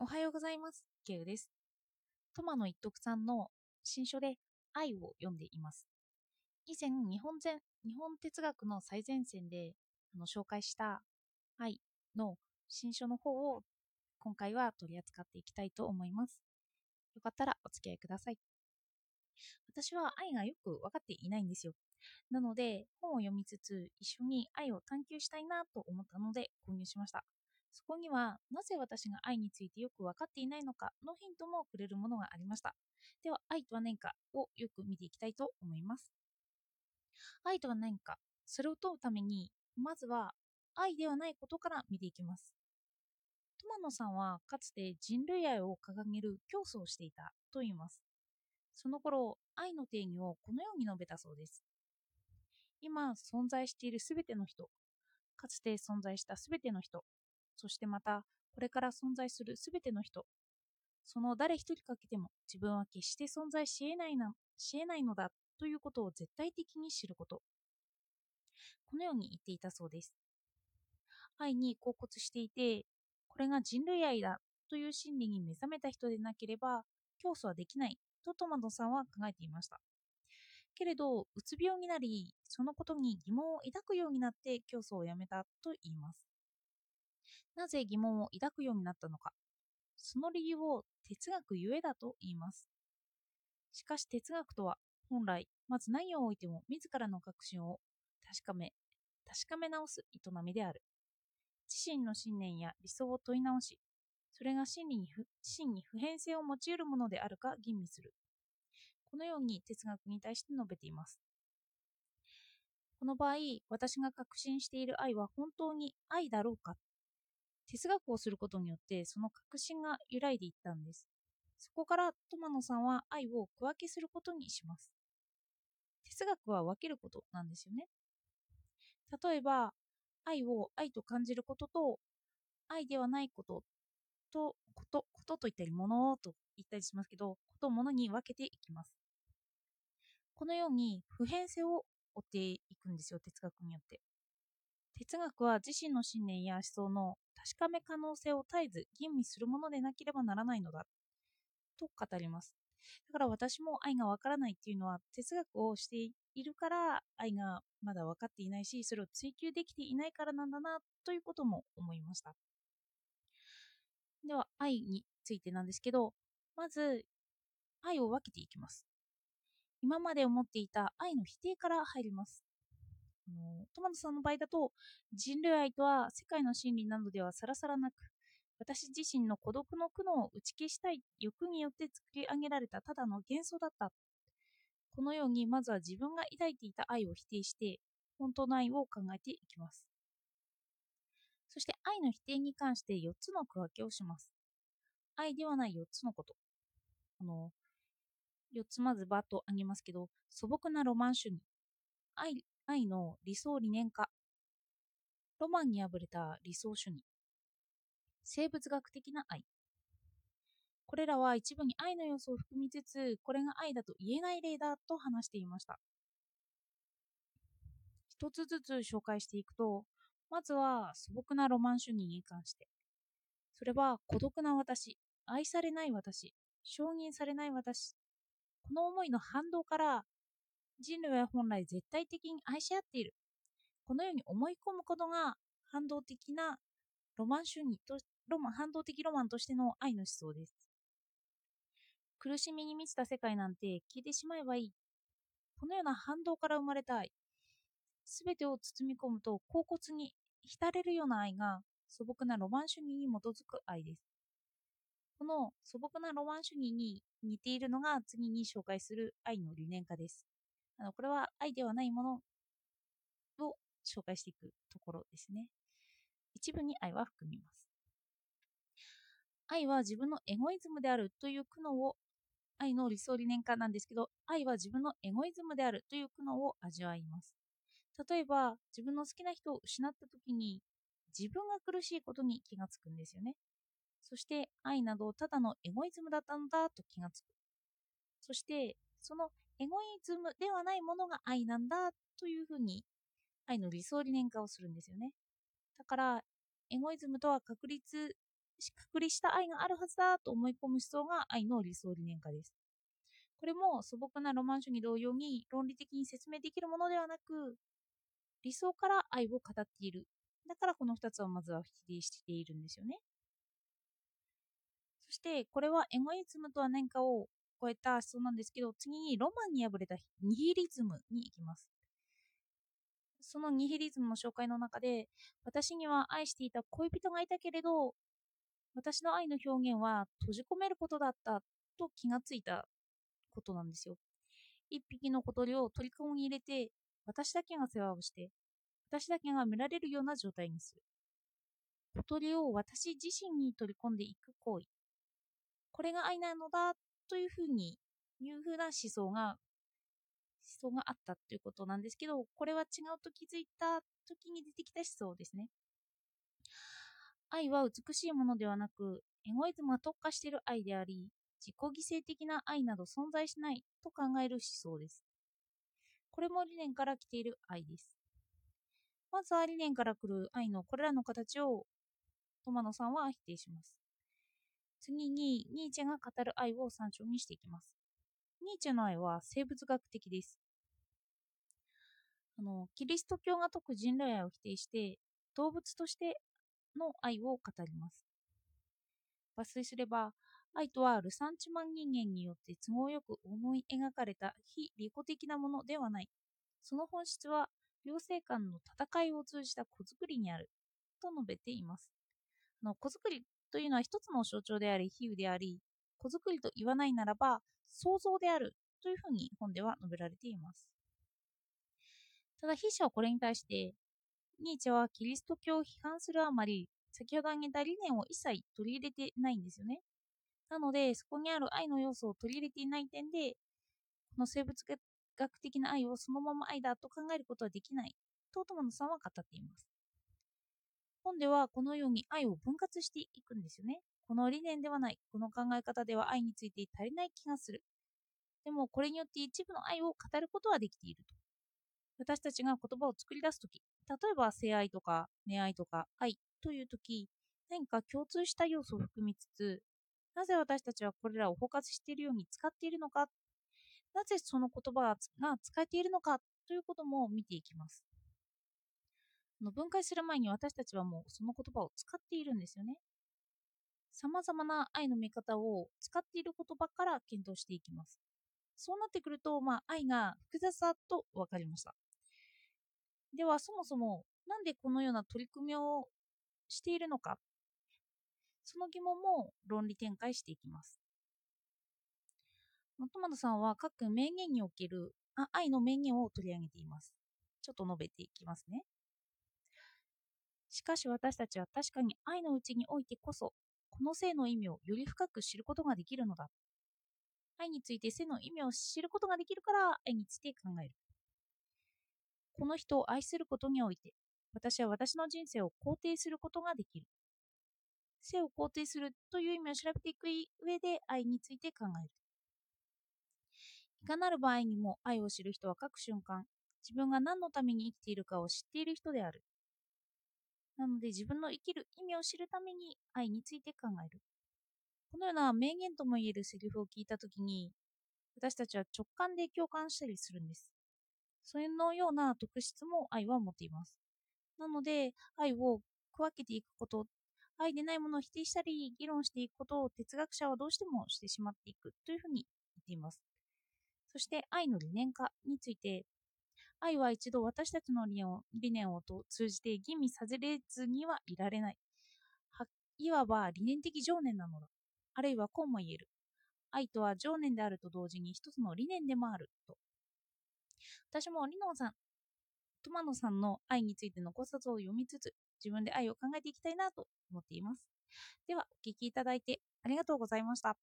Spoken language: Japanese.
おはようございます。ケウです。トマの一徳さんの新書で愛を読んでいます。以前、日本前日本哲学の最前線であの紹介した愛の新書の方を今回は取り扱っていきたいと思います。よかったらお付き合いください。私は愛がよく分かっていないんですよ。なので、本を読みつつ一緒に愛を探求したいなと思ったので購入しました。そこにはなぜ私が愛についてよく分かっていないのかのヒントもくれるものがありました。では、愛とは何かをよく見ていきたいと思います。愛とは何か、それを問うために、まずは愛ではないことから見ていきます。トマノさんはかつて人類愛を掲げる競争をしていたと言います。その頃、愛の定義をこのように述べたそうです。今存在しているすべての人、かつて存在したすべての人、そしてまたこれから存在するすべての人、その誰一人かけても自分は決して存在し得ないなし得ないのだということを絶対的に知ること。このように言っていたそうです。愛に恍惚していて、これが人類愛だという心理に目覚めた人でなければ、競争はできないとトマトさんは考えていました。けれど、うつ病になり、そのことに疑問を抱くようになって競争をやめたと言います。なぜ疑問を抱くようになったのか。その理由を哲学ゆえだと言います。しかし哲学とは本来、まず何をおいても自らの確信を確かめ、確かめ直す営みである。自身の信念や理想を問い直し、それが真理に不真に普遍性を持ち得るものであるか吟味する。このように哲学に対して述べています。この場合、私が確信している愛は本当に愛だろうか哲学をすることによってその確信が揺らいでいったんです。そこからトマノさんは愛を区分けすることにします。哲学は分けることなんですよね。例えば、愛を愛と感じることと、愛ではないことと、こと、ことと言ったり、ものと言ったりしますけど、こと、ものに分けていきます。このように普遍性を追っていくんですよ、哲学によって。哲学は自身の信念や思想の確かめ可能性を絶えず吟味するものでなければならないのだと語ります。だから私も愛がわからないっていうのは哲学をしているから愛がまだ分かっていないしそれを追求できていないからなんだなということも思いました。では愛についてなんですけどまず愛を分けていきます。今まで思っていた愛の否定から入ります。のトマトさんの場合だと人類愛とは世界の真理などではさらさらなく私自身の孤独の苦悩を打ち消したい欲によって作り上げられたただの幻想だった。このようにまずは自分が抱いていた愛を否定して本当の愛を考えていきます。そして愛の否定に関して4つの区分けをします。愛ではない4つのこと。あの4つまずバッと挙げますけど素朴なロマン主義。愛愛の理想理念化ロマンにあぶれた理想主義。生物学的な愛。これらは一部に愛の要素を含みつつこれが愛だと言えない例だと話していました。一つずつ紹介していくとまずは素朴なロマン主義に関して。それは孤独な私愛されない私承認されない私。この思いの反動から人類は本来絶対的に愛し合っている。このように思い込むことが反動的なロマン主義とロマン反動的ロマンとしての愛の思想です。苦しみに満ちた世界なんて消えてしまえばいい。このような反動から生まれた愛。すべてを包み込むと恍惚に浸れるような愛が素朴なロマン主義に基づく愛です。この素朴なロマン主義に似ているのが次に紹介する愛の理念化です。あのこれは愛ではないものを紹介していくところですね。一部に愛は含みます。愛は自分のエゴイズムであるという苦悩を愛の理想理念化なんですけど、愛は自分のエゴイズムであるという苦悩を味わいます。例えば、自分の好きな人を失った時に自分が苦しいことに気がつくんですよね。そして愛などただのエゴイズムだったんだと気がつく。そしてそのエゴイズムではないものが愛なんだというふうに愛の理想理念化をするんですよね。だからエゴイズムとは確立隔離した愛があるはずだと思い込む思想が愛の理想理念化です。これも素朴なロマン主義同様に論理的に説明できるものではなく、理想から愛を語っている。だからこの2つはまずは否定しているんですよね。そしてこれはエゴイズムとは何かを超えた思想なんですけど、次にロマンに敗れたニヒリズムに行きます。そのニヒリズムの紹介の中で、私には愛していた恋人がいたけれど、私の愛の表現は閉じ込めることだったと気がついたことなんですよ。一匹の小鳥を鳥かごに入れて、私だけが世話をして、私だけが見られるような状態にする。小鳥を私自身に取り込んでいく行為。これが愛なのだというふうに、いうふうな思想が、思想があったということなんですけど、これは違うと気づいた時に出てきた思想ですね。愛は美しいものではなく、エゴイズムが特化している愛であり、自己犠牲的な愛など存在しないと考える思想です。これも理念から来ている愛です。まずは理念から来る愛のこれらの形をトマノさんは否定します。次にニーチェが語る愛を参照にしていきます。ニーチェの愛は生物学的です。あのキリスト教が説く人類愛を否定して動物としての愛を語ります。抜粋すれば、愛とはルサンチマン人間によって都合よく思い描かれた非利己的なものではない。その本質は、両性間の戦いを通じた子作りにある。と述べています。の子作りというのは一つの象徴であり、比喩であり、子作りと言わないならば、想像であるというふうに本では述べられています。ただ、筆者はこれに対して、ニーチェはキリスト教を批判するあまり、先ほど挙げた理念を一切取り入れてないんですよね。なので、そこにある愛の要素を取り入れていない点で、この生物学的な愛をそのまま愛だと考えることはできない、とトマノさんは語っています。本ではこのように愛を分割していくんですよね。この理念ではない、この考え方では愛について足りない気がする。でもこれによって一部の愛を語ることはできていると。私たちが言葉を作り出すとき、例えば性愛とか恋愛とか愛というとき、何か共通した要素を含みつつ、なぜ私たちはこれらを包括しているように使っているのか、なぜその言葉が使えているのかということも見ていきます。の分解する前に私たちはもうその言葉を使っているんですよね。さまざまな愛の見方を使っている言葉から検討していきます。そうなってくると、まあ、愛が複雑だと分かりました。ではそもそもなんでこのような取り組みをしているのかその疑問も論理展開していきますトマトさんは各名言における愛の名言を取り上げていますちょっと述べていきますねしかし私たちは確かに愛のうちにおいてこそこの性の意味をより深く知ることができるのだ愛について性の意味を知ることができるから愛について考えるこの人を愛することにおいて、私は私の人生を肯定することができる。性を肯定するという意味を調べていく上で愛について考える。いかなる場合にも愛を知る人は各瞬間、自分が何のために生きているかを知っている人である。なので自分の生きる意味を知るために愛について考える。このような名言ともいえるセリフを聞いたときに、私たちは直感で共感したりするんです。そのような特質も愛は持っています。なので、愛を区分けていくこと、愛でないものを否定したり、議論していくことを哲学者はどうしてもしてしまっていくというふうに言っています。そして愛の理念化について、愛は一度私たちの理念を通じて吟味させれずにはいられない。いわば理念的情念なのだ。あるいはこうも言える。愛とは情念であると同時に一つの理念でもあると。私もリノンさん、トマノさんの愛についての考察を読みつつ、自分で愛を考えていきたいなと思っています。では、お聴きいただいてありがとうございました。